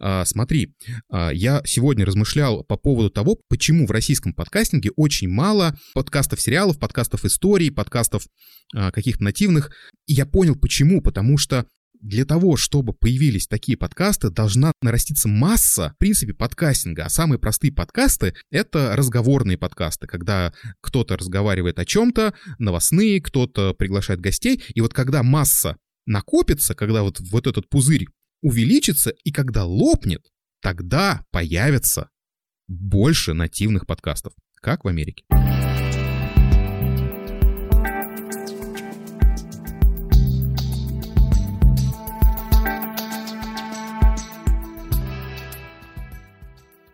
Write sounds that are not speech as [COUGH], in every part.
А, смотри, а, я сегодня размышлял по поводу того, почему в российском подкастинге очень мало подкастов сериалов, подкастов историй, подкастов а, каких-то нативных. И я понял, почему. Потому что для того, чтобы появились такие подкасты, должна нараститься масса, в принципе, подкастинга. А самые простые подкасты — это разговорные подкасты, когда кто-то разговаривает о чем-то, новостные, кто-то приглашает гостей. И вот когда масса накопится, когда вот, вот этот пузырь увеличится, и когда лопнет, тогда появится больше нативных подкастов, как в Америке.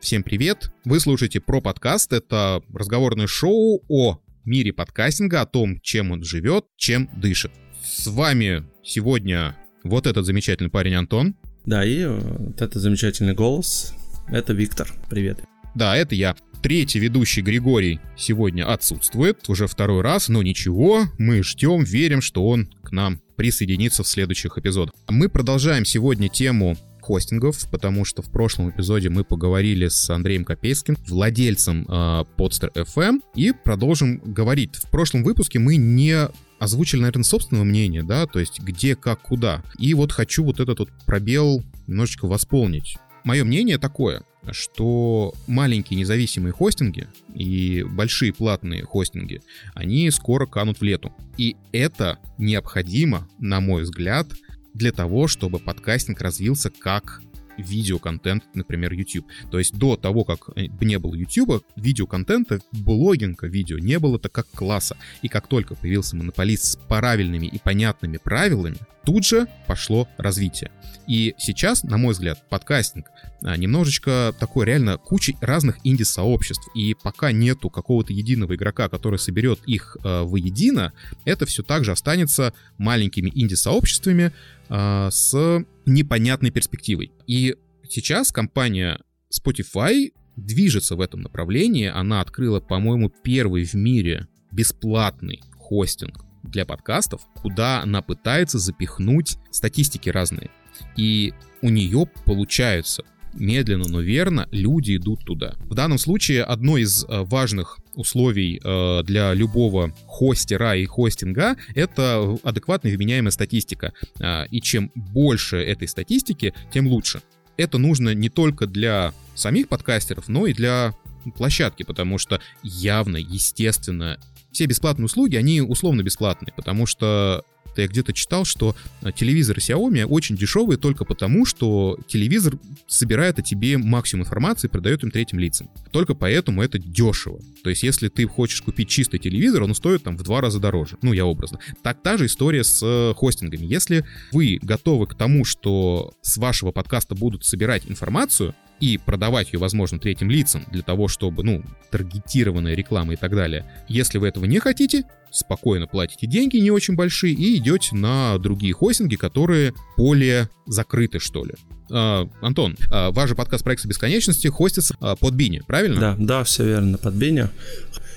Всем привет! Вы слушаете про подкаст. Это разговорное шоу о мире подкастинга, о том, чем он живет, чем дышит. С вами сегодня вот этот замечательный парень Антон. Да, и вот этот замечательный голос. Это Виктор. Привет. Да, это я. Третий ведущий Григорий сегодня отсутствует уже второй раз, но ничего, мы ждем, верим, что он к нам присоединится в следующих эпизодах. Мы продолжаем сегодня тему хостингов, потому что в прошлом эпизоде мы поговорили с Андреем Копейским, владельцем э, Podster FM, и продолжим говорить. В прошлом выпуске мы не озвучили, наверное, собственное мнение, да, то есть где, как, куда. И вот хочу вот этот вот пробел немножечко восполнить. Мое мнение такое, что маленькие независимые хостинги и большие платные хостинги, они скоро канут в лету. И это необходимо, на мой взгляд, для того, чтобы подкастинг развился как видеоконтент, например, YouTube. То есть до того, как э, не было YouTube, видеоконтента, блогинга видео не было так как класса. И как только появился монополист с правильными и понятными правилами, тут же пошло развитие. И сейчас, на мой взгляд, подкастинг а, немножечко такой реально кучей разных инди-сообществ. И пока нету какого-то единого игрока, который соберет их э, воедино, это все также останется маленькими инди-сообществами э, с непонятной перспективой. И сейчас компания Spotify движется в этом направлении. Она открыла, по-моему, первый в мире бесплатный хостинг для подкастов, куда она пытается запихнуть статистики разные. И у нее получаются медленно, но верно люди идут туда. В данном случае одно из э, важных условий э, для любого хостера и хостинга это адекватная вменяемая статистика. Э, и чем больше этой статистики, тем лучше. Это нужно не только для самих подкастеров, но и для площадки, потому что явно, естественно, все бесплатные услуги, они условно бесплатные, потому что я где-то читал, что э, телевизоры Xiaomi очень дешевые только потому, что телевизор собирает о тебе максимум информации и продает им третьим лицам. Только поэтому это дешево. То есть, если ты хочешь купить чистый телевизор, он стоит там в два раза дороже. Ну, я образно. Так та же история с э, хостингами. Если вы готовы к тому, что с вашего подкаста будут собирать информацию, и продавать ее, возможно, третьим лицам для того, чтобы, ну, таргетированная реклама и так далее. Если вы этого не хотите, спокойно платите деньги не очень большие и идете на другие хостинги, которые более закрыты, что ли. А, Антон, а, ваш же подкаст проекта бесконечности хостится а, под Бини, правильно? Да, да, все верно, под Бини.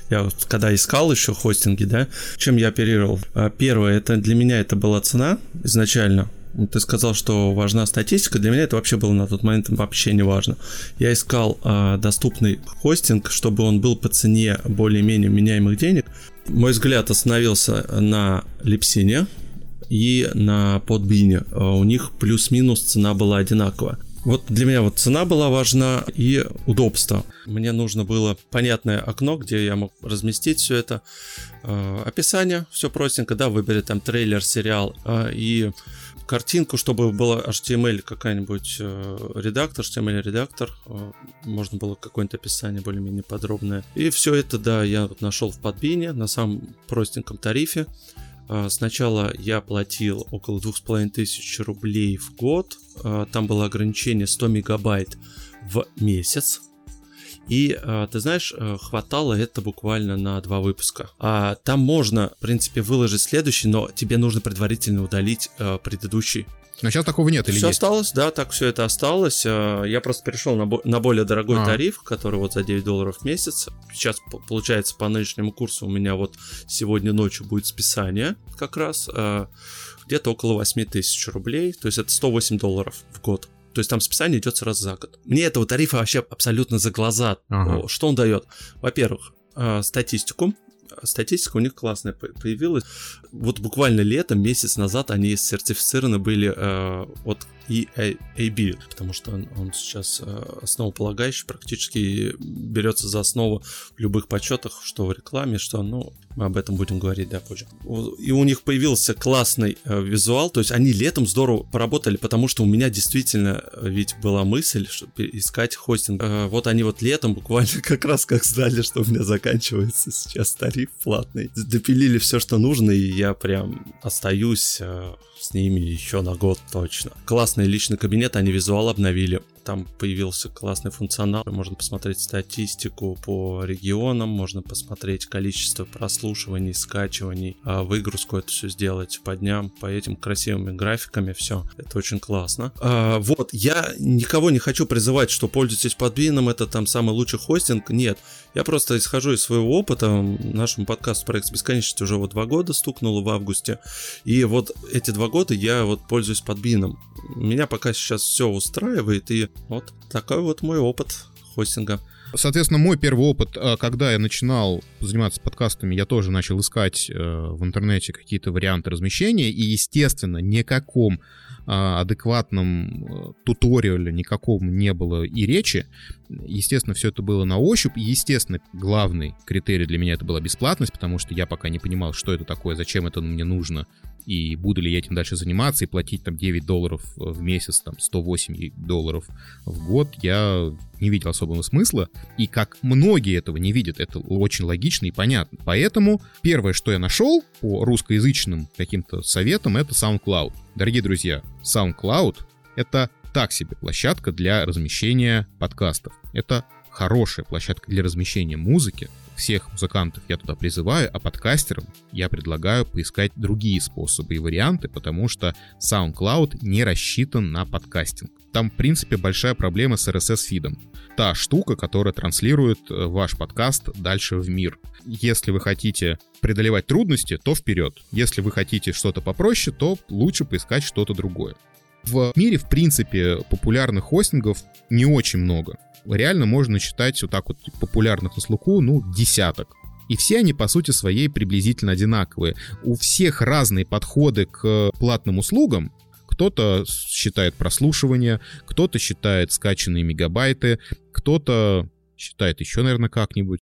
Я вот когда искал еще хостинги, да, чем я оперировал. А, первое, это для меня это была цена изначально. Ты сказал, что важна статистика. Для меня это вообще было на тот момент вообще не важно. Я искал э, доступный хостинг, чтобы он был по цене более-менее меняемых денег. Мой взгляд остановился на Липсине и на Подбине. У них плюс-минус цена была одинаковая. Вот для меня вот цена была важна и удобство. Мне нужно было понятное окно, где я мог разместить все это. Э, описание, все простенько, да, выбери там трейлер, сериал э, и картинку, чтобы была HTML какая-нибудь э, редактор, HTML редактор, э, можно было какое-нибудь описание более-менее подробное. И все это, да, я нашел в подбине на самом простеньком тарифе. Э, сначала я платил около двух с половиной тысяч рублей в год. Там было ограничение 100 мегабайт в месяц. И э, ты знаешь, э, хватало это буквально на два выпуска. А там можно, в принципе, выложить следующий, но тебе нужно предварительно удалить э, предыдущий. Но сейчас такого нет или Все есть? осталось, да, так все это осталось. Я просто перешел на, бо- на более дорогой а. тариф, который вот за 9 долларов в месяц. Сейчас, получается, по нынешнему курсу у меня вот сегодня ночью будет списание как раз. Где-то около 8 тысяч рублей. То есть это 108 долларов в год. То есть там списание идет сразу за год. Мне этого тарифа вообще абсолютно за глаза. Ага. Что он дает? Во-первых, э, статистику. Статистика у них классная появилась. Вот буквально летом, месяц назад, они сертифицированы были э, от EAB, потому что он, он сейчас э, основополагающий, практически берется за основу в любых подсчетах, что в рекламе, что, ну, мы об этом будем говорить, да, позже. И у них появился классный э, визуал, то есть они летом здорово поработали, потому что у меня действительно э, ведь была мысль что, искать хостинг. Э, вот они вот летом буквально [LAUGHS] как раз как знали, что у меня заканчивается сейчас тариф платный, допилили все, что нужно, и я прям остаюсь э, с ними еще на год точно. Классный личный кабинет, они визуал обновили. Там появился классный функционал. Можно посмотреть статистику по регионам, можно посмотреть количество прослушиваний, скачиваний, а выгрузку это все сделать по дням, по этим красивыми графиками, все. Это очень классно. А, вот, я никого не хочу призывать, что пользуйтесь подбином, это там самый лучший хостинг. Нет, я просто исхожу из своего опыта. Нашему подкасту «Проект бесконечности» уже вот два года стукнуло в августе. И вот эти два года я вот пользуюсь подбином. Меня пока сейчас все устраивает, и вот такой вот мой опыт хостинга. Соответственно, мой первый опыт, а, когда я начинал заниматься подкастами, я тоже начал искать э, в интернете какие-то варианты размещения, и, естественно, никаком адекватном э, туториале никаком не было и речи. Естественно, все это было на ощупь. И, естественно, главный критерий для меня это была бесплатность, потому что я пока не понимал, что это такое, зачем это мне нужно, и буду ли я этим дальше заниматься и платить там 9 долларов в месяц, там 108 долларов в год, я не видел особого смысла. И как многие этого не видят, это очень логично и понятно. Поэтому первое, что я нашел по русскоязычным каким-то советам, это SoundCloud. Дорогие друзья, SoundCloud — это так себе площадка для размещения подкастов. Это хорошая площадка для размещения музыки, всех музыкантов я туда призываю, а подкастерам я предлагаю поискать другие способы и варианты, потому что SoundCloud не рассчитан на подкастинг. Там, в принципе, большая проблема с RSS-фидом. Та штука, которая транслирует э, ваш подкаст дальше в мир. Если вы хотите преодолевать трудности, то вперед. Если вы хотите что-то попроще, то лучше поискать что-то другое. В мире, в принципе, популярных хостингов не очень много реально можно считать вот так вот популярных на слуху, ну, десяток. И все они, по сути своей, приблизительно одинаковые. У всех разные подходы к платным услугам. Кто-то считает прослушивание, кто-то считает скачанные мегабайты, кто-то считает еще, наверное, как-нибудь.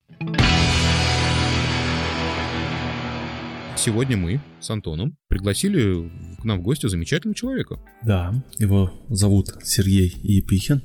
Сегодня мы с Антоном пригласили к нам в гости замечательного человека. Да, его зовут Сергей Епихин.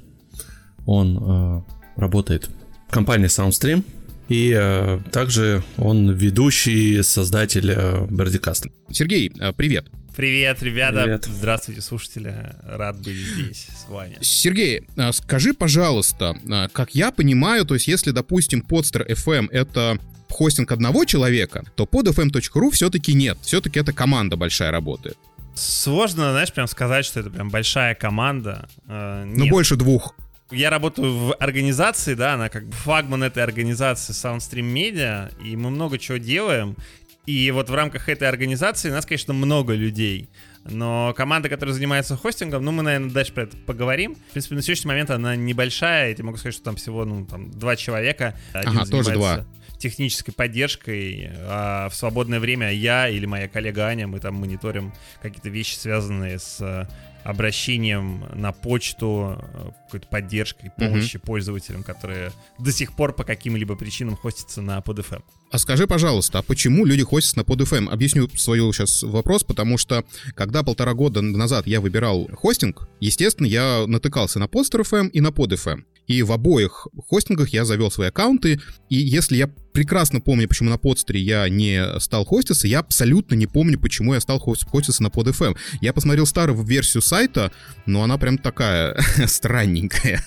Он э, работает в компании SoundStream. И э, также он ведущий, создатель э, Бердикаста. Сергей, э, привет. Привет, ребята. Привет. Здравствуйте, слушатели. Рад быть здесь с вами. Сергей, э, скажи, пожалуйста, э, как я понимаю, то есть если, допустим, Podster FM — это хостинг одного человека, то под fm.ru все-таки нет. Все-таки это команда большая работает. Сложно, знаешь, прям сказать, что это прям большая команда. Э, ну, больше двух я работаю в организации, да, она как бы флагман этой организации Soundstream Media, и мы много чего делаем. И вот в рамках этой организации нас, конечно, много людей. Но команда, которая занимается хостингом, ну, мы, наверное, дальше про это поговорим. В принципе, на сегодняшний момент она небольшая. Я тебе могу сказать, что там всего, ну, там, два человека. Один ага, тоже два. технической поддержкой, а в свободное время я или моя коллега Аня, мы там мониторим какие-то вещи, связанные с обращением на почту, э, какой-то поддержкой, помощи mm-hmm. пользователям, которые до сих пор по каким-либо причинам хостятся на PodFM. А скажи, пожалуйста, а почему люди хостятся на PodFM? Объясню свой сейчас вопрос, потому что когда полтора года назад я выбирал хостинг, естественно, я натыкался на Podster.fm и на PodFM. И в обоих хостингах я завел свои аккаунты, и если я прекрасно помню, почему на подстере я не стал хоститься, я абсолютно не помню, почему я стал хоститься на PodFM. Я посмотрел старую версию сайта, но она прям такая [LAUGHS] странненькая.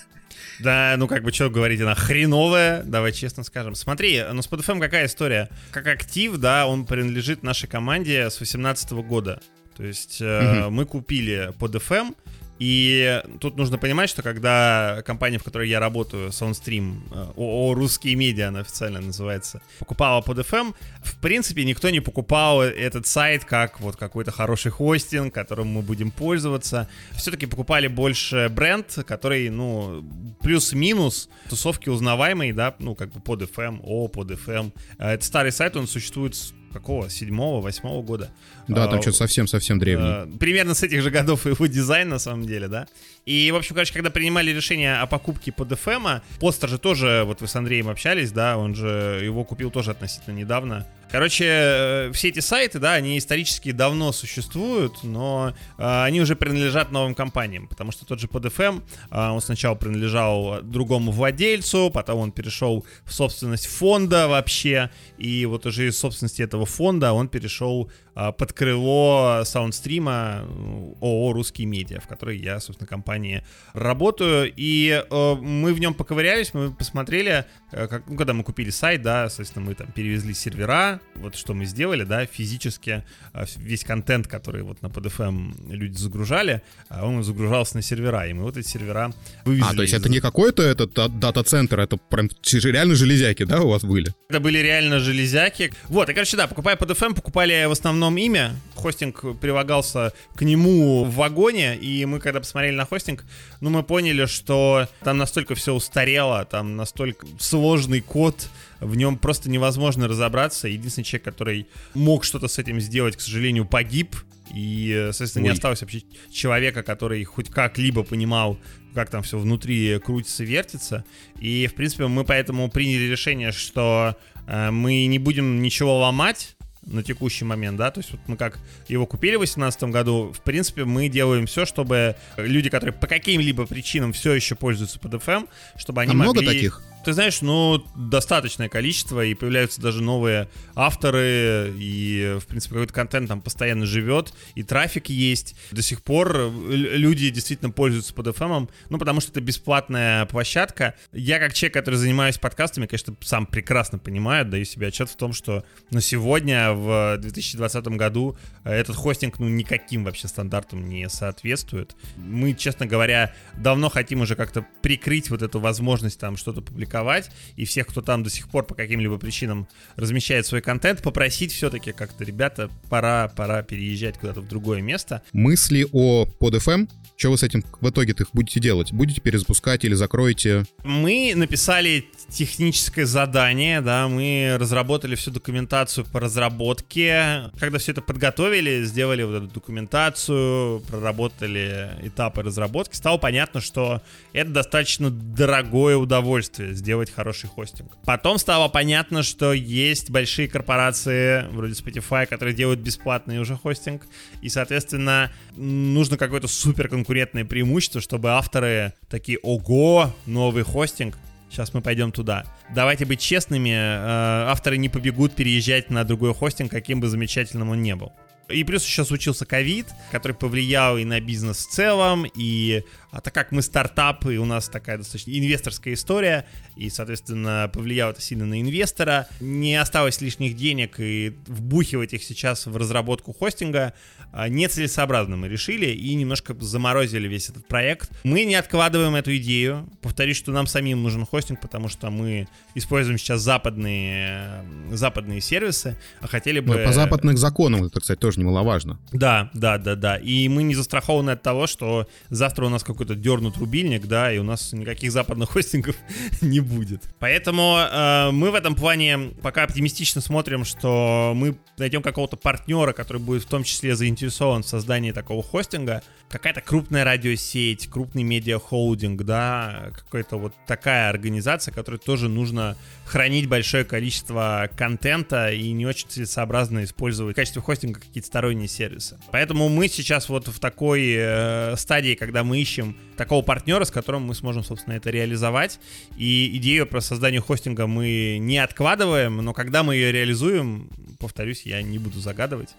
Да, ну как бы что говорить, она хреновая, давай честно скажем. Смотри, ну с PodFM какая история? Как актив, да, он принадлежит нашей команде с 18 года. То есть э, угу. мы купили PodFM, И тут нужно понимать, что когда компания, в которой я работаю, SoundStream, э, ООО «Русские медиа», она официально называется, покупала под FM, в принципе, никто не покупал этот сайт как вот какой-то хороший хостинг, которым мы будем пользоваться. Все-таки покупали больше бренд, который, ну, плюс-минус тусовки узнаваемый, да, ну, как бы под FM, о, под FM. Э, это старый сайт, он существует с какого? Седьмого, восьмого года. Да, там а, что-то совсем-совсем древний. А, примерно с этих же годов его дизайн, на самом деле, да. И, в общем, короче, когда принимали решение о покупке под FM, постер же тоже, вот вы с Андреем общались, да, он же его купил тоже относительно недавно. Короче, э, все эти сайты, да, они исторически давно существуют, но э, они уже принадлежат новым компаниям, потому что тот же PodFM, э, он сначала принадлежал другому владельцу, потом он перешел в собственность фонда вообще, и вот уже из собственности этого фонда он перешел под крыло саундстрима э, ООО «Русские медиа», в которой я, собственно, компании работаю, и э, мы в нем поковырялись, мы посмотрели, э, как, ну, когда мы купили сайт, да, соответственно, мы там перевезли сервера, вот что мы сделали, да, физически а, весь контент, который вот на PodFM люди загружали, а он загружался на сервера, и мы вот эти сервера вывезли. А, то есть из... это не какой-то этот дата-центр, это прям реально железяки, да, у вас были? Это были реально железяки. Вот, и, короче, да, покупая PodFM, покупали в основном имя, хостинг прилагался к нему в вагоне, и мы, когда посмотрели на хостинг, ну, мы поняли, что там настолько все устарело, там настолько сложный код, в нем просто невозможно разобраться. Единственный человек, который мог что-то с этим сделать, к сожалению, погиб. И, соответственно, Ой. не осталось вообще человека, который хоть как-либо понимал, как там все внутри крутится, вертится. И, в принципе, мы поэтому приняли решение, что э, мы не будем ничего ломать, на текущий момент, да, то есть вот мы как его купили в 2018 году, в принципе, мы делаем все, чтобы люди, которые по каким-либо причинам все еще пользуются PDFM, чтобы они а могли... много таких? Ты знаешь, ну, достаточное количество, и появляются даже новые авторы, и, в принципе, какой-то контент там постоянно живет, и трафик есть. До сих пор люди действительно пользуются под FM, ну, потому что это бесплатная площадка. Я, как человек, который занимаюсь подкастами, конечно, сам прекрасно понимаю, даю себе отчет в том, что на сегодня, в 2020 году, этот хостинг, ну, никаким вообще стандартам не соответствует. Мы, честно говоря, давно хотим уже как-то прикрыть вот эту возможность там что-то публиковать публиковать, и всех, кто там до сих пор по каким-либо причинам размещает свой контент, попросить все-таки как-то, ребята, пора, пора переезжать куда-то в другое место. Мысли о под FM что вы с этим в итоге-то будете делать? Будете перезапускать или закроете? Мы написали техническое задание, да, мы разработали всю документацию по разработке. Когда все это подготовили, сделали вот эту документацию, проработали этапы разработки, стало понятно, что это достаточно дорогое удовольствие сделать хороший хостинг. Потом стало понятно, что есть большие корпорации вроде Spotify, которые делают бесплатный уже хостинг, и, соответственно, нужно какой-то супер конкурентное преимущество, чтобы авторы такие, ого, новый хостинг, Сейчас мы пойдем туда. Давайте быть честными, э, авторы не побегут переезжать на другой хостинг, каким бы замечательным он не был. И плюс еще случился ковид, который повлиял и на бизнес в целом, и а так как мы стартап, и у нас такая достаточно инвесторская история, и, соответственно, повлияло это сильно на инвестора, не осталось лишних денег, и вбухивать их сейчас в разработку хостинга а, нецелесообразно мы решили, и немножко заморозили весь этот проект. Мы не откладываем эту идею. Повторюсь, что нам самим нужен хостинг, потому что мы используем сейчас западные, западные сервисы, а хотели бы... Но по западным законам, это, кстати, тоже немаловажно. Да, да, да, да. И мы не застрахованы от того, что завтра у нас как какой-то дернут рубильник, да, и у нас никаких западных [LAUGHS] хостингов не будет. Поэтому э, мы в этом плане пока оптимистично смотрим, что мы найдем какого-то партнера, который будет в том числе заинтересован в создании такого хостинга. Какая-то крупная радиосеть, крупный медиа-холдинг, да, какая-то вот такая организация, которой тоже нужно хранить большое количество контента и не очень целесообразно использовать в качестве хостинга какие-то сторонние сервисы. Поэтому мы сейчас вот в такой э, стадии, когда мы ищем такого партнера, с которым мы сможем, собственно, это реализовать. И идею про создание хостинга мы не откладываем, но когда мы ее реализуем, повторюсь, я не буду загадывать.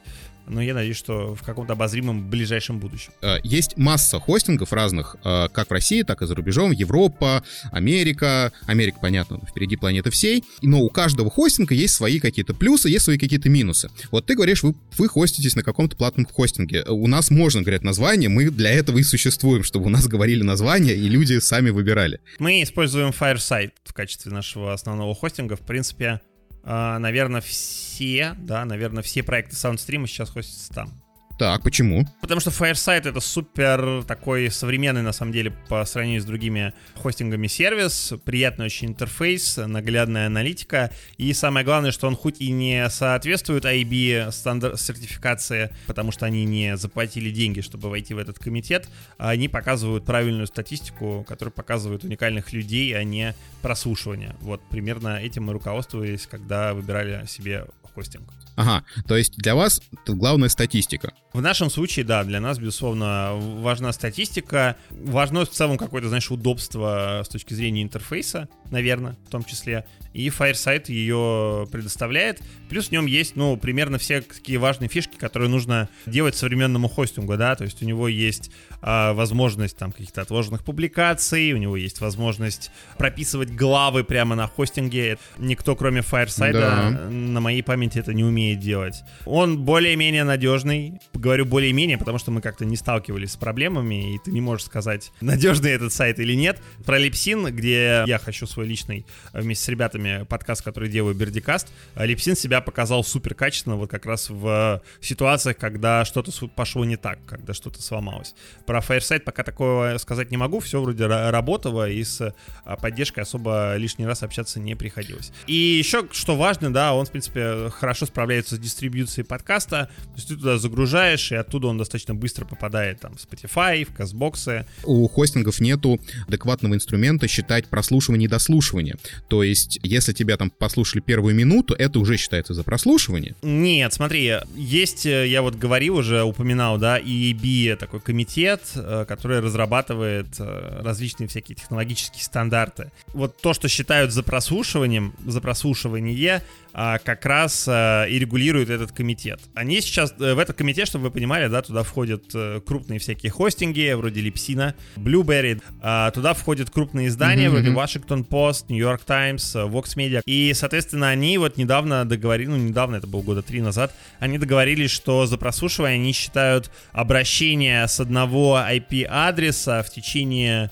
Но я надеюсь, что в каком-то обозримом ближайшем будущем. Э, есть масса хостингов разных, э, как в России, так и за рубежом, Европа, Америка. Америка, понятно, впереди планеты всей. Но у каждого хостинга есть свои какие-то плюсы, есть свои какие-то минусы. Вот ты говоришь, вы, вы хоститесь на каком-то платном хостинге. У нас можно говорить название, мы для этого и существуем, чтобы у нас говорили название, и люди сами выбирали. Мы используем Fireside в качестве нашего основного хостинга. В принципе, наверное, все, да, наверное, все проекты SoundStream сейчас хостятся там. Так, почему? Потому что Fireside это супер такой современный, на самом деле, по сравнению с другими хостингами сервис, приятный очень интерфейс, наглядная аналитика, и самое главное, что он хоть и не соответствует IB стандарт сертификации, потому что они не заплатили деньги, чтобы войти в этот комитет, они показывают правильную статистику, которая показывает уникальных людей, а не прослушивание. Вот примерно этим мы руководствовались, когда выбирали себе хостинг. Ага, то есть для вас главная статистика. В нашем случае, да, для нас, безусловно, важна статистика. Важно в целом какое-то, знаешь, удобство с точки зрения интерфейса, наверное, в том числе. И Fireside ее предоставляет. Плюс в нем есть, ну, примерно все такие важные фишки, которые нужно делать современному хостингу, да, то есть у него есть а, возможность там каких-то отложенных публикаций, у него есть возможность прописывать главы прямо на хостинге. Никто, кроме Fireside, да. на моей памяти это не умеет делать. Он более-менее надежный. Говорю более-менее, потому что мы как-то не сталкивались с проблемами, и ты не можешь сказать, надежный этот сайт или нет. Про Липсин, где я хочу свой личный вместе с ребятами подкаст, который делаю, Бердикаст, Липсин себя показал супер качественно вот как раз в ситуациях, когда что-то пошло не так, когда что-то сломалось. Про Fireside пока такого сказать не могу, все вроде работало, и с поддержкой особо лишний раз общаться не приходилось. И еще, что важно, да, он, в принципе, хорошо справляется с дистрибьюцией подкаста, то есть ты туда загружаешь, и оттуда он достаточно быстро попадает там в Spotify, в Казбоксы. У хостингов нету адекватного инструмента считать прослушивание и дослушивание. То есть, если тебя там послушали первую минуту, это уже считается за прослушивание. Нет, смотри, есть, э, я вот говорил уже, упоминал, да, EEB, такой комитет, э, который разрабатывает э, различные всякие технологические стандарты. Вот то, что считают за прослушиванием, за прослушивание, а, как раз и регулирует этот комитет. Они сейчас э, в этот комитет, чтобы вы понимали, да, туда входят крупные всякие хостинги, вроде Липсина, Blueberry, а, туда входят крупные издания, mm-hmm. вроде Washington Post, New York Times, Vox Media, и, соответственно, они вот недавно договорились, ну, недавно, это было года три назад, они договорились, что за прослушивание они считают обращение с одного IP-адреса в течение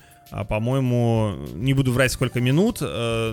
по-моему, не буду врать сколько минут, э,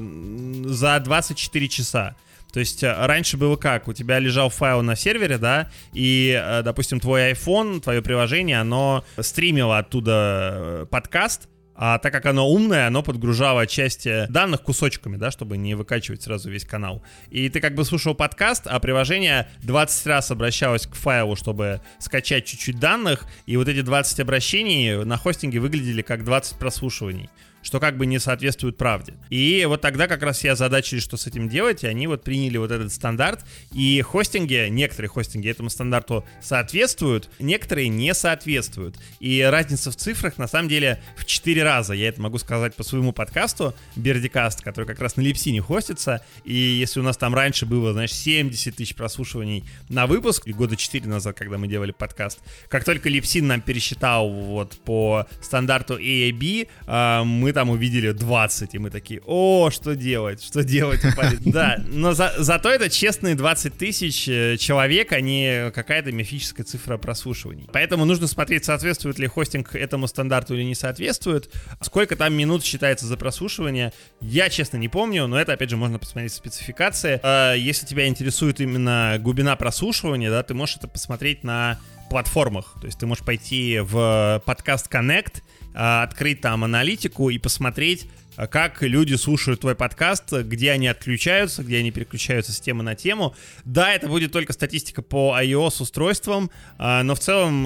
за 24 часа. То есть э, раньше было как? У тебя лежал файл на сервере, да, и, э, допустим, твой iPhone, твое приложение, оно стримило оттуда э, подкаст, а так как оно умное, оно подгружало части данных кусочками, да, чтобы не выкачивать сразу весь канал. И ты как бы слушал подкаст, а приложение 20 раз обращалось к файлу, чтобы скачать чуть-чуть данных, и вот эти 20 обращений на хостинге выглядели как 20 прослушиваний что как бы не соответствует правде. И вот тогда как раз я задачили, что с этим делать, и они вот приняли вот этот стандарт, и хостинги, некоторые хостинги этому стандарту соответствуют, некоторые не соответствуют. И разница в цифрах на самом деле в 4 раза, я это могу сказать по своему подкасту, Бердикаст, который как раз на Липсине хостится, и если у нас там раньше было, знаешь, 70 тысяч прослушиваний на выпуск, года 4 назад, когда мы делали подкаст, как только Липсин нам пересчитал вот по стандарту AAB, а, мы там увидели 20, и мы такие, о, что делать, что делать? [LAUGHS] Да, но за, зато это честные 20 тысяч э, человек, а не какая-то мифическая цифра прослушиваний. Поэтому нужно смотреть, соответствует ли хостинг этому стандарту или не соответствует. Сколько там минут считается за прослушивание, я, честно, не помню, но это, опять же, можно посмотреть в спецификации. А, если тебя интересует именно глубина прослушивания, да, ты можешь это посмотреть на платформах. То есть ты можешь пойти в подкаст Connect, а, открыть там аналитику и посмотреть, а, как люди слушают твой подкаст, где они отключаются, где они переключаются с темы на тему. Да, это будет только статистика по iOS устройствам, но в целом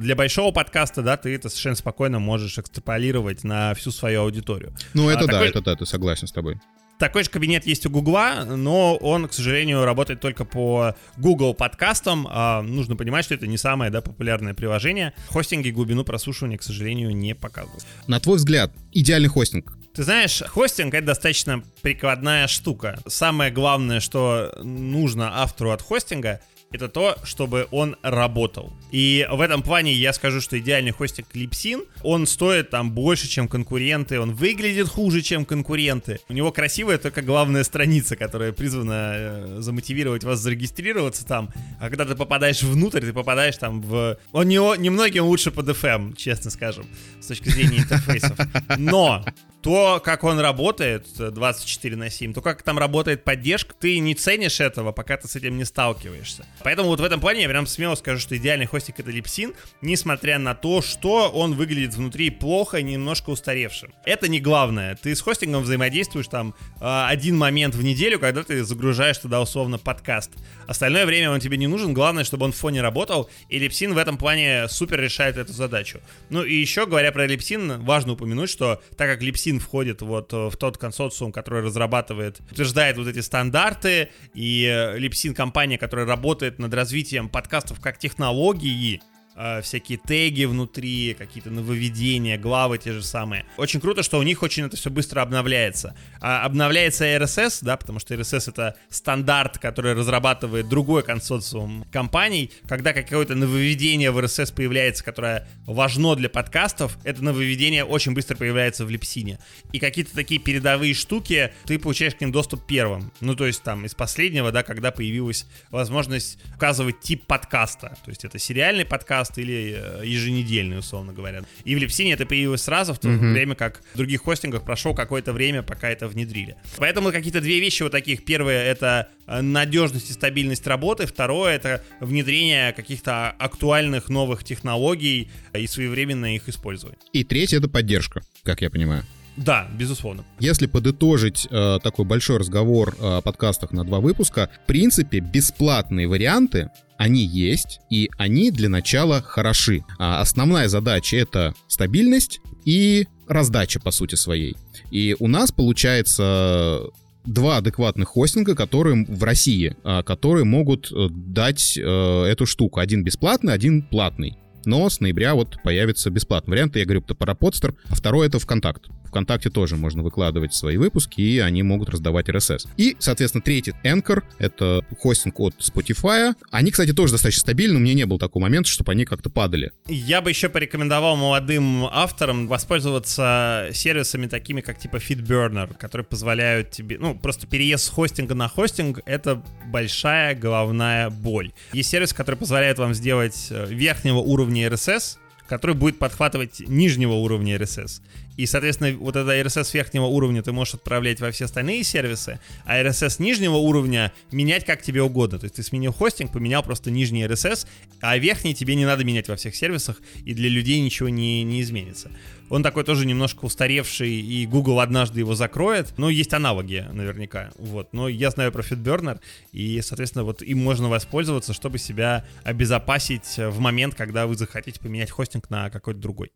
для большого подкаста, да, ты это совершенно спокойно можешь экстраполировать на всю свою аудиторию. Ну, это а, да, такой... это да, ты согласен с тобой. Такой же кабинет есть у Гугла, но он, к сожалению, работает только по Google подкастам. А, нужно понимать, что это не самое да, популярное приложение. Хостинги глубину прослушивания, к сожалению, не показывают. На твой взгляд, идеальный хостинг? Ты знаешь, хостинг это достаточно прикладная штука. Самое главное, что нужно автору от хостинга, это то, чтобы он работал. И в этом плане я скажу, что идеальный хостинг Липсин, он стоит там больше, чем конкуренты, он выглядит хуже, чем конкуренты. У него красивая только главная страница, которая призвана э, замотивировать вас зарегистрироваться там. А когда ты попадаешь внутрь, ты попадаешь там в... Он не, немногим лучше под FM, честно скажем, с точки зрения интерфейсов. Но то, как он работает 24 на 7, то, как там работает поддержка, ты не ценишь этого, пока ты с этим не сталкиваешься. Поэтому вот в этом плане я прям смело скажу, что идеальный хостинг это Липсин, несмотря на то, что он выглядит внутри плохо немножко устаревшим. Это не главное. Ты с хостингом взаимодействуешь там а, один момент в неделю, когда ты загружаешь туда условно подкаст. Остальное время он тебе не нужен, главное, чтобы он в фоне работал, и Липсин в этом плане супер решает эту задачу. Ну и еще, говоря про Липсин, важно упомянуть, что так как Липсин Липсин входит вот э, в тот консорциум, который разрабатывает, утверждает вот эти стандарты, и Липсин компания, которая работает над развитием подкастов как технологии, э, всякие теги внутри, какие-то нововведения, главы те же самые. Очень круто, что у них очень это все быстро обновляется. А обновляется RSS, да, потому что RSS это стандарт, который разрабатывает другой консорциум компаний. Когда какое-то нововведение в RSS появляется, которое важно для подкастов, это нововведение очень быстро появляется в Липсине. И какие-то такие передовые штуки, ты получаешь к ним доступ первым. Ну, то есть там из последнего, да, когда появилась возможность указывать тип подкаста. То есть это сериальный подкаст, подкаст или э, еженедельный, условно говоря. И в Липсине это появилось сразу, в то mm-hmm. время как в других хостингах прошло какое-то время, пока это внедрили. Поэтому какие-то две вещи вот таких. Первое — это э, надежность и стабильность работы. Второе — это внедрение каких-то актуальных новых технологий и своевременно их использовать. И третье — это поддержка, как я понимаю. Да, безусловно. Если подытожить э, такой большой разговор о подкастах на два выпуска, в принципе, бесплатные варианты они есть, и они для начала хороши. А основная задача — это стабильность и раздача, по сути своей. И у нас получается два адекватных хостинга, которые в России, а, которые могут э, дать э, эту штуку. Один бесплатный, один платный. Но с ноября вот появится бесплатный вариант. Я говорю, это Параподстер, а второй это ВКонтакт. ВКонтакте тоже можно выкладывать свои выпуски, и они могут раздавать RSS. И, соответственно, третий Anchor — это хостинг от Spotify. Они, кстати, тоже достаточно стабильны, у меня не был такого момента, чтобы они как-то падали. Я бы еще порекомендовал молодым авторам воспользоваться сервисами такими, как типа FeedBurner, которые позволяют тебе, ну, просто переезд с хостинга на хостинг — это большая головная боль. Есть сервис, который позволяет вам сделать э, верхнего уровня RSS, который будет подхватывать нижнего уровня RSS. И, соответственно, вот это RSS верхнего уровня ты можешь отправлять во все остальные сервисы, а RSS нижнего уровня менять как тебе угодно. То есть ты сменил хостинг, поменял просто нижний RSS, а верхний тебе не надо менять во всех сервисах, и для людей ничего не, не изменится. Он такой тоже немножко устаревший, и Google однажды его закроет. Но есть аналоги наверняка. Вот. Но я знаю про FitBurner, и, соответственно, вот им можно воспользоваться, чтобы себя обезопасить в момент, когда вы захотите поменять хостинг на какой-то другой.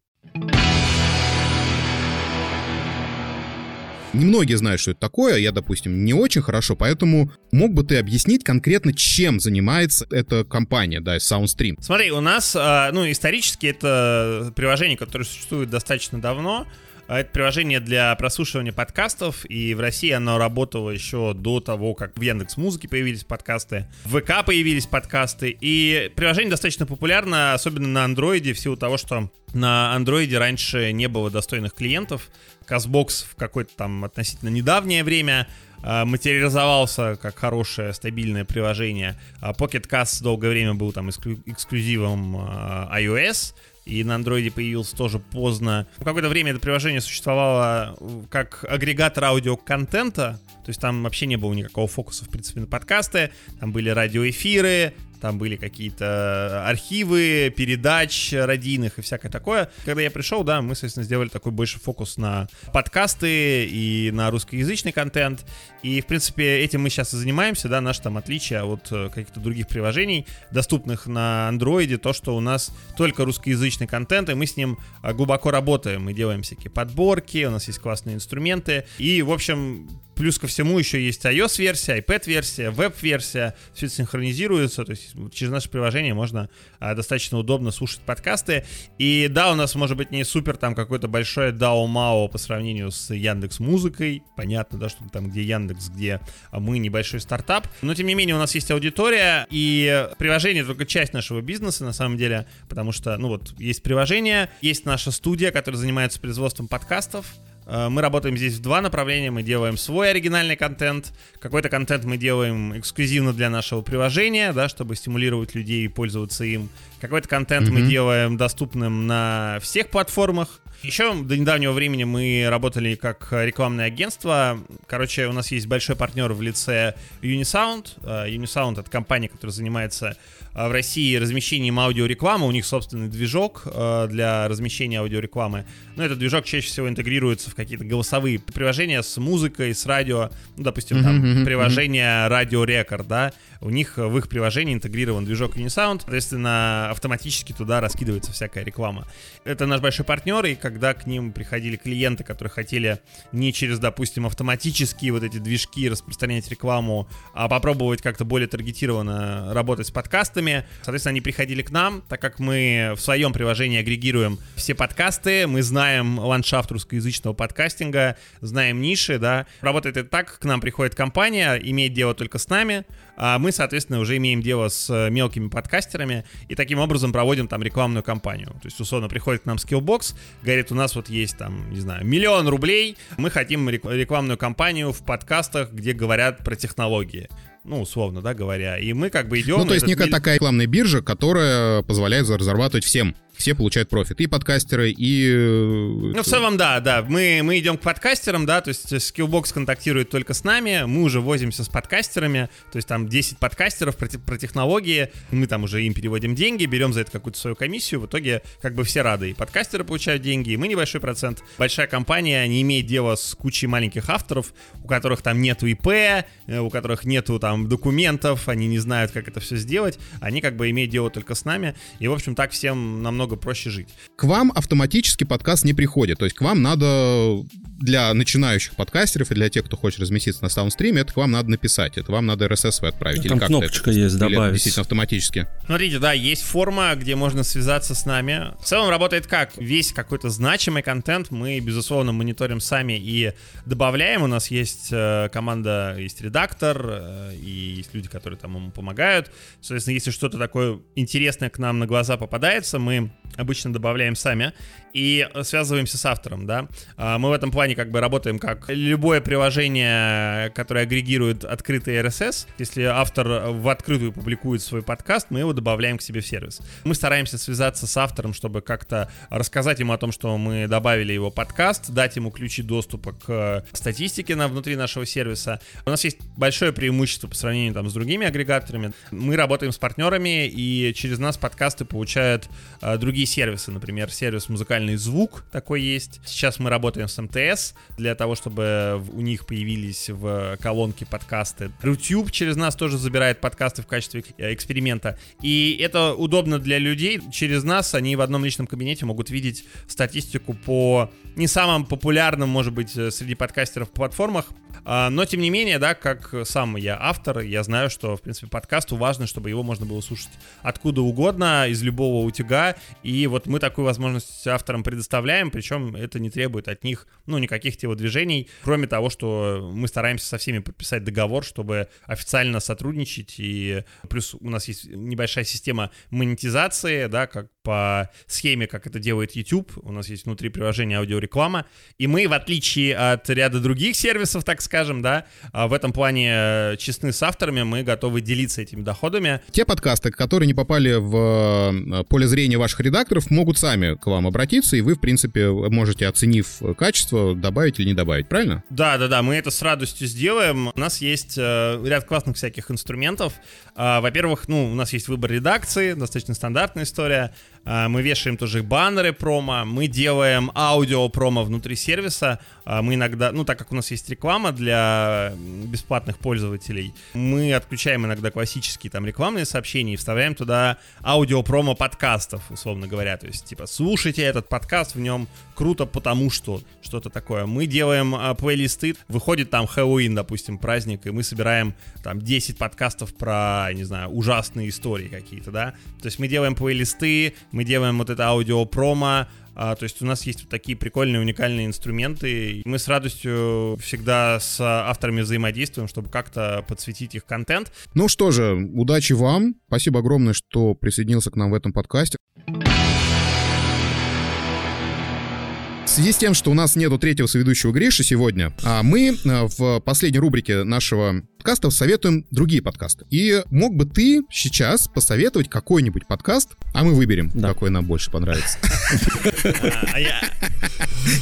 Немногие знают, что это такое, я, допустим, не очень хорошо, поэтому мог бы ты объяснить конкретно, чем занимается эта компания, да, SoundStream? Смотри, у нас, а, ну, исторически это приложение, которое существует достаточно давно, это приложение для прослушивания подкастов, и в России оно работало еще до того, как в Яндекс Музыке появились подкасты, в ВК появились подкасты, и приложение достаточно популярно, особенно на андроиде, в силу того, что на андроиде раньше не было достойных клиентов, Казбокс в какое-то там относительно недавнее время э, материализовался как хорошее стабильное приложение. А Pocket Cast долгое время был там эксклю- эксклюзивом iOS, и на андроиде появился тоже поздно. Какое-то время это приложение существовало как агрегатор аудиоконтента, то есть там вообще не было никакого фокуса, в принципе, на подкасты, там были радиоэфиры, там были какие-то архивы, передач радийных и всякое такое. Когда я пришел, да, мы, соответственно, сделали такой больше фокус на подкасты и на русскоязычный контент. И, в принципе, этим мы сейчас и занимаемся, да, наше там отличие от э, каких-то других приложений, доступных на андроиде, то, что у нас только русскоязычный контент, и мы с ним э, глубоко работаем. Мы делаем всякие подборки, у нас есть классные инструменты. И, в общем, Плюс ко всему еще есть iOS-версия, iPad-версия, веб-версия. Все это синхронизируется. То есть через наше приложение можно а, достаточно удобно слушать подкасты. И да, у нас может быть не супер там какой-то большой DAO-MAO по сравнению с Яндекс Музыкой. Понятно, да, что там где Яндекс, где мы небольшой стартап. Но тем не менее у нас есть аудитория, и приложение только часть нашего бизнеса на самом деле, потому что, ну вот, есть приложение, есть наша студия, которая занимается производством подкастов, мы работаем здесь в два направления. Мы делаем свой оригинальный контент. Какой-то контент мы делаем эксклюзивно для нашего приложения, да, чтобы стимулировать людей пользоваться им. Какой-то контент mm-hmm. мы делаем доступным на всех платформах. Еще до недавнего времени мы работали как рекламное агентство. Короче, у нас есть большой партнер в лице Unisound. Э, Unisound — это компания, которая занимается э, в России размещением аудиорекламы. У них собственный движок э, для размещения аудиорекламы. Но этот движок чаще всего интегрируется в какие-то голосовые приложения с музыкой, с радио. Ну, допустим, там mm-hmm, приложение Radio Record, да. У них в их приложении интегрирован движок Unisound. Соответственно, автоматически туда раскидывается всякая реклама. Это наш большой партнер, и когда к ним приходили клиенты, которые хотели не через, допустим, автоматические вот эти движки распространять рекламу, а попробовать как-то более таргетированно работать с подкастами, соответственно, они приходили к нам, так как мы в своем приложении агрегируем все подкасты, мы знаем ландшафт русскоязычного подкастинга, знаем ниши, да. Работает это так, к нам приходит компания, имеет дело только с нами, а мы, соответственно, уже имеем дело с э, мелкими подкастерами и таким образом проводим там рекламную кампанию. То есть, условно, приходит к нам Skillbox, говорит, у нас вот есть там, не знаю, миллион рублей, мы хотим рекламную кампанию в подкастах, где говорят про технологии ну, условно, да, говоря. И мы как бы идем... Ну, то есть некая миль... такая рекламная биржа, которая позволяет разрабатывать всем все получают профит. И подкастеры, и... Э, ну, в целом, да, да. Мы, мы идем к подкастерам, да, то есть Skillbox контактирует только с нами, мы уже возимся с подкастерами, то есть там 10 подкастеров про, про технологии, мы там уже им переводим деньги, берем за это какую-то свою комиссию, в итоге как бы все рады. И подкастеры получают деньги, и мы небольшой процент. Большая компания не имеет дела с кучей маленьких авторов, у которых там нету ИП, э, у которых нету там документов, они не знают, как это все сделать, они как бы имеют дело только с нами, и, в общем, так всем намного намного проще жить. К вам автоматически подкаст не приходит, то есть к вам надо для начинающих подкастеров и для тех, кто хочет разместиться на саундстриме, это к вам надо написать, это вам надо RSS отправить. Там или кнопочка это, есть, добавить. действительно автоматически. Смотрите, да, есть форма, где можно связаться с нами. В целом работает как? Весь какой-то значимый контент мы, безусловно, мониторим сами и добавляем. У нас есть э, команда, есть редактор, э, и есть люди, которые там ему помогают. Соответственно, если что-то такое интересное к нам на глаза попадается, мы обычно добавляем сами и связываемся с автором, да. А, мы в этом плане как бы работаем как любое приложение, которое агрегирует открытый RSS. Если автор в открытую публикует свой подкаст, мы его добавляем к себе в сервис. Мы стараемся связаться с автором, чтобы как-то рассказать ему о том, что мы добавили его подкаст, дать ему ключи доступа к статистике на внутри нашего сервиса. У нас есть большое преимущество по сравнению там с другими агрегаторами. Мы работаем с партнерами, и через нас подкасты получают а, другие сервисы, например, сервис музыкальный музыкальный звук такой есть. Сейчас мы работаем с МТС для того, чтобы у них появились в колонке подкасты. YouTube через нас тоже забирает подкасты в качестве э, эксперимента. И это удобно для людей. Через нас они в одном личном кабинете могут видеть статистику по не самым популярным, может быть, э, среди подкастеров платформах, а, но, тем не менее, да, как сам я автор, я знаю, что, в принципе, подкасту важно, чтобы его можно было слушать откуда угодно, из любого утюга. И вот мы такую возможность авторам предоставляем, причем это не требует от них, ну, никаких телодвижений, кроме того, что мы стараемся со всеми подписать договор, чтобы официально сотрудничать. И плюс у нас есть небольшая система монетизации, да, как по схеме, как это делает YouTube. У нас есть внутри приложения аудиореклама. И мы, в отличие от ряда других сервисов, так скажем, да, а, в этом плане э, честны с авторами, мы готовы делиться этими доходами. Те подкасты, которые не попали в э, поле зрения ваших редакторов, могут сами к вам обратиться, и вы, в принципе, можете, оценив качество, добавить или не добавить, правильно? Да, да, да, мы это с радостью сделаем. У нас есть э, ряд классных всяких инструментов. А, во-первых, ну, у нас есть выбор редакции, достаточно стандартная история. А, мы вешаем тоже баннеры промо, мы делаем аудио промо внутри сервиса. А, мы иногда, ну так как у нас есть реклама для бесплатных пользователей, мы отключаем иногда классические там рекламные сообщения и вставляем туда аудио промо подкастов, условно говоря. То есть типа слушайте этот подкаст, в нем круто потому что что-то такое. Мы делаем а, плейлисты, выходит там Хэллоуин, допустим, праздник, и мы собираем там 10 подкастов про, не знаю, ужасные истории какие-то, да. То есть мы делаем плейлисты, мы делаем вот это аудио-промо, а, то есть у нас есть вот такие прикольные, уникальные инструменты. Мы с радостью всегда с авторами взаимодействуем, чтобы как-то подсветить их контент. Ну что же, удачи вам. Спасибо огромное, что присоединился к нам в этом подкасте. В связи с тем, что у нас нету третьего соведущего Гриши сегодня, а мы э, в последней рубрике нашего подкастов советуем другие подкасты. И мог бы ты сейчас посоветовать какой-нибудь подкаст, а мы выберем, да. какой нам больше понравится. А,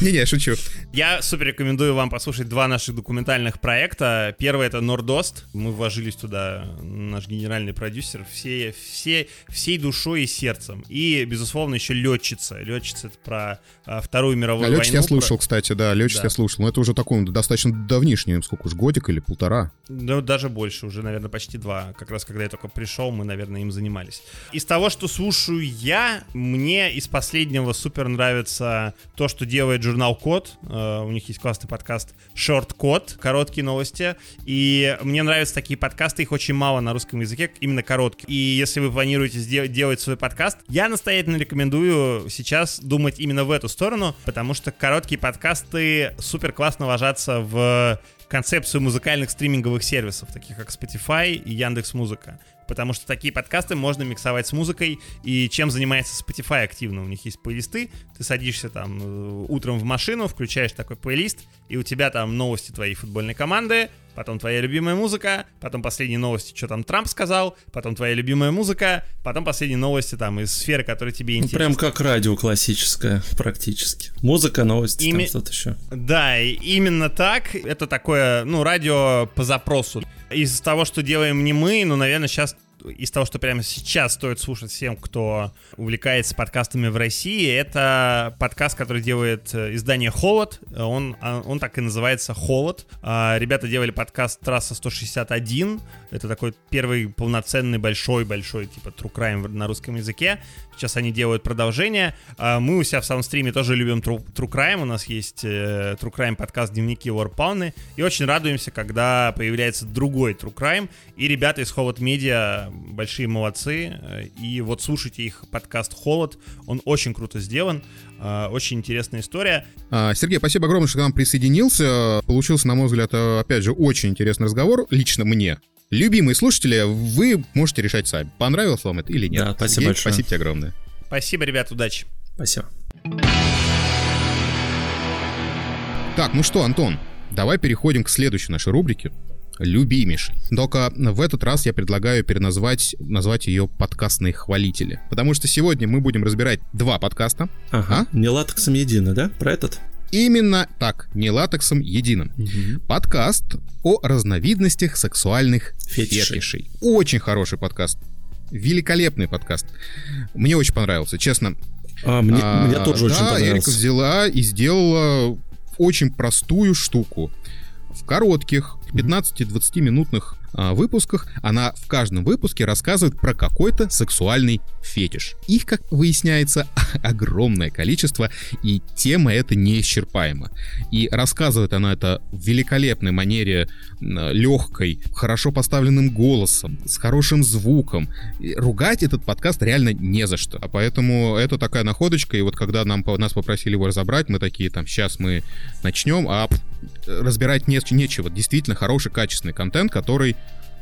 Не-не, я шучу. Я супер рекомендую вам послушать два наших документальных проекта. Первый это Нордост. Мы вложились туда, наш генеральный продюсер, все, все, всей душой и сердцем. И, безусловно, еще Летчица. Летчица это про а, Вторую мировую а, войну. Летчица я слушал, кстати, да, Летчица я слушал. Но это уже такой достаточно давнишний, сколько уж, годик или полтора. Ну, даже больше, уже, наверное, почти два. Как раз, когда я только пришел, мы, наверное, им занимались. Из того, что слушаю я, мне из последнего супер нравится то, что делает журнал Код. Uh, у них есть классный подкаст Short Code, короткие новости. И мне нравятся такие подкасты, их очень мало на русском языке, именно короткие. И если вы планируете сделать, делать свой подкаст, я настоятельно рекомендую сейчас думать именно в эту сторону, потому что короткие подкасты супер классно ложатся в концепцию музыкальных стриминговых сервисов, таких как Spotify и Яндекс Музыка. Потому что такие подкасты можно миксовать с музыкой. И чем занимается Spotify активно? У них есть плейлисты. Ты садишься там э, утром в машину, включаешь такой плейлист, и у тебя там новости твоей футбольной команды, потом твоя любимая музыка, потом последние новости, что там Трамп сказал, потом твоя любимая музыка, потом последние новости там из сферы, которые тебе ну, интересны. Прям как радио классическое, практически. Музыка, новости, Ими... там что-то еще. Да, именно так. Это такое, ну, радио по запросу. Из того, что делаем не мы, ну, наверное, сейчас из того, что прямо сейчас стоит слушать всем, кто увлекается подкастами в России, это подкаст, который делает э, издание «Холод». Он, а, он так и называется «Холод». А, ребята делали подкаст «Трасса 161». Это такой первый полноценный большой-большой типа true crime на русском языке. Сейчас они делают продолжение. А, мы у себя в саундстриме тоже любим true, true crime. У нас есть э, true crime подкаст «Дневники Warpauны». И очень радуемся, когда появляется другой true crime. И ребята из Холод Медиа большие молодцы. И вот слушайте их подкаст «Холод». Он очень круто сделан. А, очень интересная история. А, Сергей, спасибо огромное, что к нам присоединился. Получился, на мой взгляд, опять же, очень интересный разговор. Лично мне. Любимые слушатели, вы можете решать сами, понравилось вам это или нет. Да, спасибо Сергей, большое. Спасибо тебе огромное. Спасибо, ребят, удачи. Спасибо. Так, ну что, Антон, давай переходим к следующей нашей рубрике. Любимейший. Только в этот раз я предлагаю переназвать назвать ее подкастные хвалители. Потому что сегодня мы будем разбирать два подкаста. Ага. А? Не латексом едино, да? Про этот? Именно так, не латексом единым. Угу. Подкаст о разновидностях сексуальных фетишей. фетишей. Очень хороший подкаст. Великолепный подкаст. Мне очень понравился, честно. А, мне, а, мне тоже да, очень понравился. Эрика взяла и сделала очень простую штуку. В коротких 15-20 минутных а, выпусках она в каждом выпуске рассказывает про какой-то сексуальный фетиш. Их, как выясняется, [LAUGHS] огромное количество, и тема эта неисчерпаема. И рассказывает она это в великолепной манере, легкой, хорошо поставленным голосом, с хорошим звуком. И ругать этот подкаст реально не за что. А поэтому это такая находочка, и вот когда нам, нас попросили его разобрать, мы такие, там, сейчас мы начнем, а разбирать не, нечего. Действительно хороший, качественный контент, который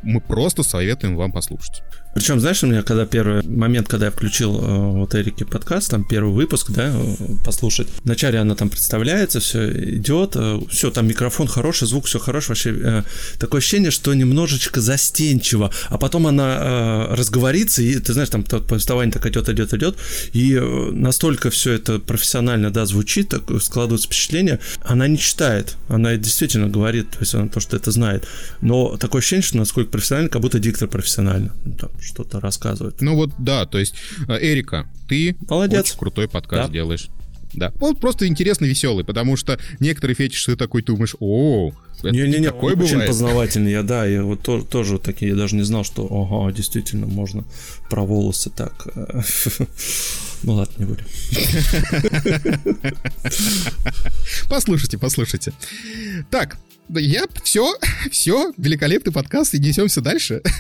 мы просто советуем вам послушать. Причем, знаешь, у меня когда первый момент, когда я включил э, вот Эрике подкаст, там первый выпуск, да, э, послушать. Вначале она там представляется, все идет, э, все, там микрофон хороший, звук все хороший, вообще такое ощущение, что немножечко застенчиво, а потом она разговорится, и ты знаешь, там повествование так идет, идет, идет, и настолько все это профессионально, да, звучит, так складывается впечатление, она не читает, она действительно говорит, то есть она то, что это знает, но такое ощущение, что насколько профессионально, как будто диктор профессионально. Ну, что-то рассказывает. Ну вот, да, то есть, э, Эрика, ты Молодец. очень крутой подкаст Да. делаешь. Да. Вот просто интересно веселый, потому что некоторые фетиши ты такой думаешь, о, Не-не-не, такое очень бывает. познавательный. Я, да, я вот тоже, тоже такие, я даже не знал, что, ага, действительно, можно про волосы так. э, [LAUGHS] Ну ладно, не будем. [LAUGHS] Послушайте, послушайте. Так, да я все, все, великолепный подкаст, и несемся дальше. [LAUGHS]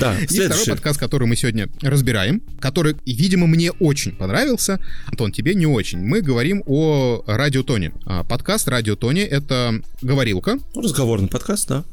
Да, И второй подкаст, который мы сегодня разбираем, который, видимо, мне очень понравился. Антон, тебе не очень. Мы говорим о Радиотоне. А, Подкаст Радиотоне — это говорилка Ну, Разговорный подкаст, да.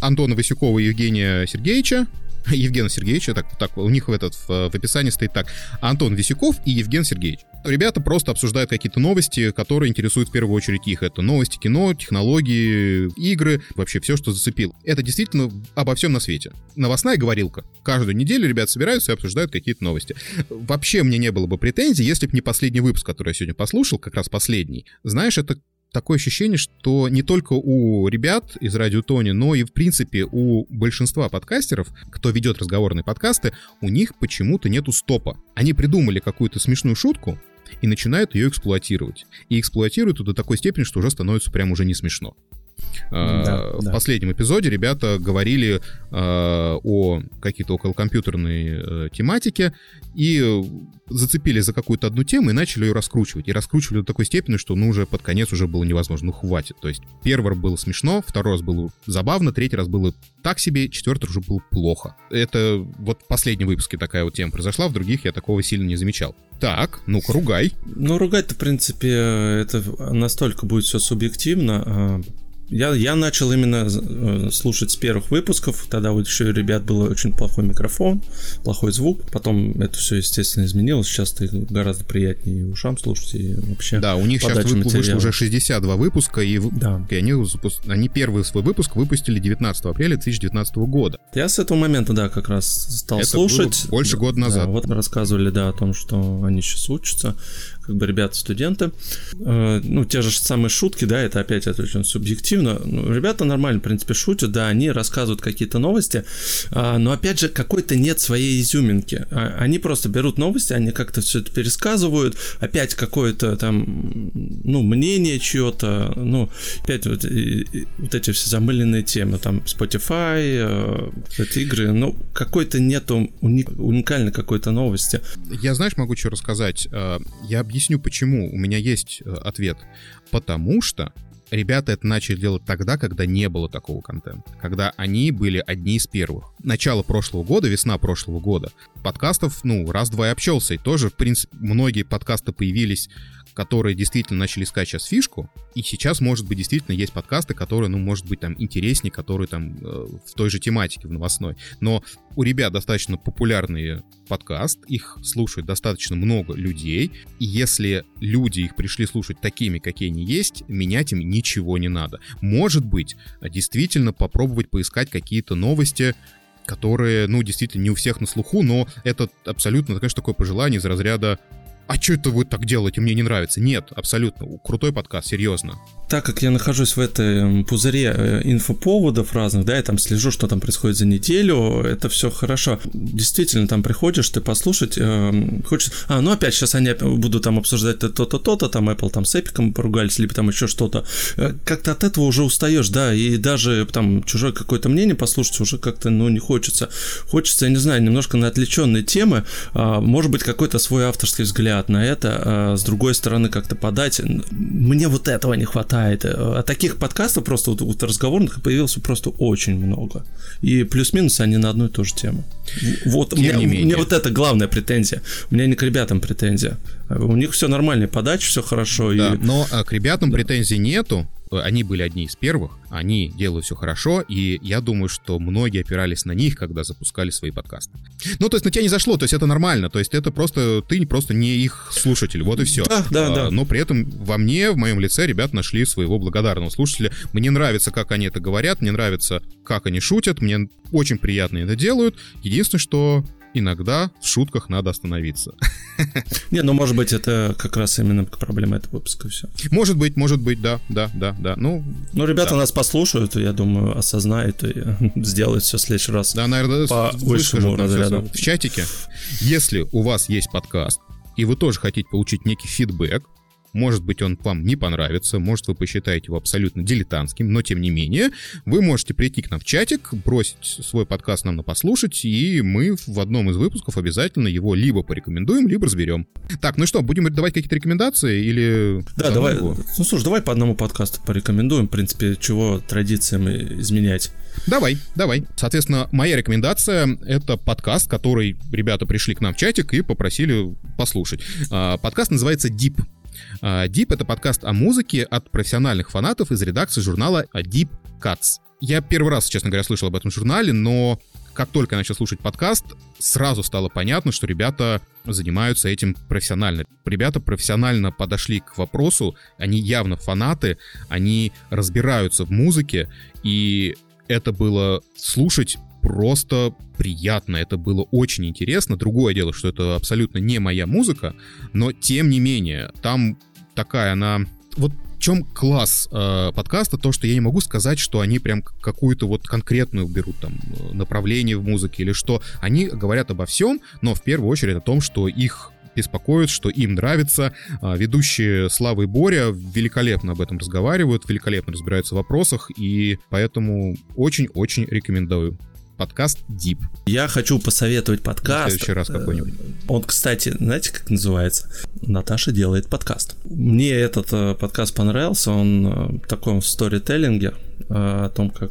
Антона Васюкова и Евгения Сергеевича. [LAUGHS] Евгена Сергеевича, так, так у них в, этот, в, в описании стоит так. Антон Висюков и Евген Сергеевич. Ребята просто обсуждают какие-то новости, которые интересуют в первую очередь их. Это новости кино, технологии, игры, вообще все, что зацепил. Это действительно обо всем на свете. Новостная говорилка. Каждую неделю ребят собираются и обсуждают какие-то новости. Вообще мне не было бы претензий, если бы не последний выпуск, который я сегодня послушал, как раз последний. Знаешь, это такое ощущение, что не только у ребят из Радио Тони, но и, в принципе, у большинства подкастеров, кто ведет разговорные подкасты, у них почему-то нету стопа. Они придумали какую-то смешную шутку и начинают ее эксплуатировать. И эксплуатируют до такой степени, что уже становится прям уже не смешно. А, Да, в да. последнем эпизоде ребята говорили а, о какой-то околокомпьютерной э, тематике и э, зацепили за какую-то одну тему и начали ее раскручивать. И раскручивали до такой степени, что ну уже под конец уже было невозможно, ну хватит. То есть первый раз было смешно, второй раз было забавно, третий раз было так себе, четвертый уже было плохо. Это вот в последнем выпуске такая вот тема произошла, в других я такого сильно не замечал. Так, ну-ка, ругай. Ну, ругать-то, в принципе, это настолько будет все субъективно. Я, я начал именно э, слушать с первых выпусков, тогда вот еще у ребят был очень плохой микрофон, плохой звук, потом это все, естественно, изменилось, сейчас ты гораздо приятнее ушам слушать, и вообще... Да, у них сейчас подача вышло уже 62 выпуска, и, Да. и они, они первый свой выпуск выпустили 19 апреля 2019 года. Я с этого момента, да, как раз стал Это слушать. больше года Да, назад. вот рассказывали, да, о том, что они сейчас учатся, как бы ребята-студенты. Э, ну, те же самые шутки, да, это опять это очень субъективно. Ну, ребята нормально, в принципе, шутят, да, они рассказывают какие-то новости, а, но опять же, какой-то нет своей изюминки. А, Они просто берут новости, они как-то все это пересказывают, опять какое-то там, ну, мнение чье-то, ну, опять вот, и- и вот эти все замыленные темы, там, Spotify, э, эти игры, ну, какой-то нету уни- уникальной какой-то новости. Я, знаешь, могу что рассказать. Э, Я объясню, почему. У меня есть э, ответ. Потому что ребята это начали делать тогда, когда не было такого контента. Когда они были одни из первых. Начало прошлого года, весна прошлого года. Подкастов, ну, раз-два и общался. И тоже, в принципе, многие подкасты появились которые действительно начали искать сейчас фишку, и сейчас, может быть, действительно есть подкасты, которые, ну, может быть, там интереснее, которые там э, в той же тематике, в новостной. Но у ребят достаточно популярный подкаст, их слушает достаточно много людей, и если люди их пришли слушать такими, какие они есть, менять им ничего не надо. Может быть, действительно попробовать поискать какие-то новости, которые, ну, действительно не у всех на слуху, но это абсолютно, конечно, такое пожелание из разряда а что это вы так делаете, мне не нравится. Нет, абсолютно. Крутой подкаст, серьезно. Так как я нахожусь в этой пузыре э, инфоповодов разных, да, я там слежу, что там происходит за неделю, это все хорошо. Действительно, там приходишь, ты послушать, э, хочешь... А, ну опять сейчас они будут там обсуждать то-то, то-то, там Apple там с Эпиком поругались, либо там еще что-то. Э, Как-то от этого уже устаешь, да, и даже там чужое какое-то мнение послушать уже как-то, ну, не хочется. Хочется, я не знаю, немножко на отвлеченные темы, а, может быть, какой-то свой авторский взгляд на это, а, с другой стороны, как-то подать. Мне вот этого не хватает. А таких подкастов просто вот, вот разговорных появилось просто очень много. И плюс-минус они на одну и ту же тему. Вот, у Тем меня, у меня вот это главная претензия. У меня не к ребятам претензия. У них все нормально, подача, все хорошо. Да, и... но а, к ребятам претензий нету. Они были одни из первых, они делают все хорошо, и я думаю, что многие опирались на них, когда запускали свои подкасты. Ну, то есть на тебя не зашло, то есть это нормально, то есть это просто, ты просто не их слушатель, вот и все. Да, да, да. Но при этом во мне, в моем лице ребят нашли своего благодарного слушателя. Мне нравится, как они это говорят, мне нравится, как они шутят, мне очень приятно это делают. Единственное, что иногда в шутках надо остановиться. [LAUGHS] Не, ну может быть это как раз именно проблема этого выпуска все. Может быть, может быть, да, да, да, да. Ну, ну ребята да. нас послушают, я думаю, осознают и [LAUGHS] сделают все в следующий раз. Да, наверное, по высшему разряду. В чатике, если у вас есть подкаст, и вы тоже хотите получить некий фидбэк, может быть, он вам не понравится, может, вы посчитаете его абсолютно дилетантским, но тем не менее, вы можете прийти к нам в чатик, бросить свой подкаст нам на послушать, и мы в одном из выпусков обязательно его либо порекомендуем, либо разберем. Так, ну что, будем давать какие-то рекомендации или... Да, давай. Его? Ну, слушай, давай по одному подкасту порекомендуем, в принципе, чего традициям изменять. Давай, давай. Соответственно, моя рекомендация — это подкаст, который ребята пришли к нам в чатик и попросили послушать. А, подкаст называется Deep. А, Deep — это подкаст о музыке от профессиональных фанатов из редакции журнала Deep Cuts. Я первый раз, честно говоря, слышал об этом журнале, но как только я начал слушать подкаст, сразу стало понятно, что ребята занимаются этим профессионально. Ребята профессионально подошли к вопросу, они явно фанаты, они разбираются в музыке, и это было слушать просто приятно, это было очень интересно. Другое дело, что это абсолютно не моя музыка, но тем не менее, там такая она... Вот в чем класс э, подкаста, то, что я не могу сказать, что они прям какую-то вот конкретную берут там э, направление в музыке или что. Они говорят обо всем, но в первую очередь о том, что их беспокоит, что им нравится. А, ведущие Слава и Боря великолепно об этом разговаривают, великолепно разбираются в вопросах, и поэтому очень-очень рекомендую подкаст Deep. Я хочу посоветовать подкаст. В следующий раз какой-нибудь. Он, кстати, знаете, как называется? Наташа делает подкаст. Мне этот э, подкаст понравился, он э, в таком сторителлинге, э, о том, как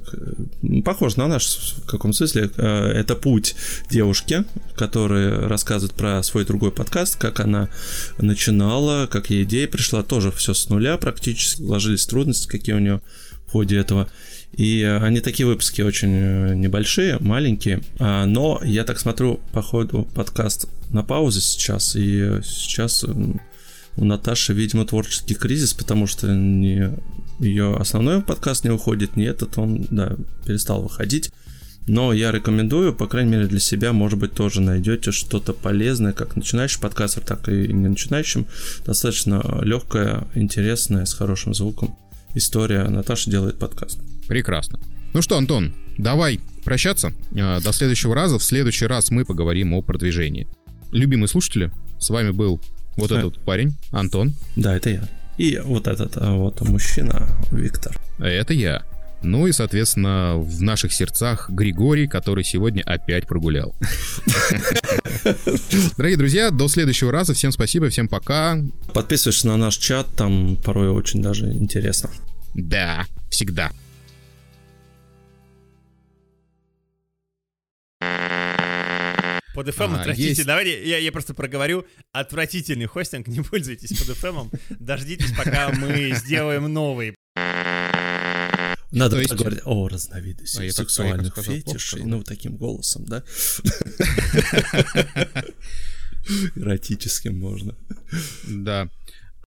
похож на наш в каком смысле. Это путь девушки, которая рассказывает про свой другой подкаст, как она начинала, как ей идея пришла, тоже все с нуля практически, ложились трудности, какие у нее в ходе этого. И э, они такие выпуски очень э, небольшие, маленькие. А, но я так смотрю, по ходу подкаст на паузе сейчас. И сейчас у Наташи, видимо, творческий кризис, потому что не ее основной подкаст не уходит, не этот, он, да, перестал выходить. Но я рекомендую, по крайней мере, для себя, может быть, тоже найдете что-то полезное, как начинающий подкастер, так и не начинающим. Достаточно легкое, интересное, с хорошим звуком история. Наташа делает подкаст. Прекрасно. Ну что, Антон, давай прощаться. А, до следующего раза. В следующий раз мы поговорим о продвижении. Любимые слушатели, с вами был вот этот парень, Антон. Да, это я. И вот этот а, вот мужчина, Виктор. Это я. Ну и, соответственно, в наших сердцах Григорий, который сегодня опять прогулял. [LAUGHS] Дорогие друзья, до следующего раза. Всем спасибо, всем пока. Подписывайся на наш чат, там порой очень даже интересно. Да, всегда. Под FM а, отвратительный. Есть... Давайте я, я просто проговорю. Отвратительный хостинг, не пользуйтесь под FM. Дождитесь, пока мы сделаем новый. Надо есть... говорить о разновидности а сексуальных фетишей, ну, таким голосом, да? [LAUGHS] Эротическим можно. Да.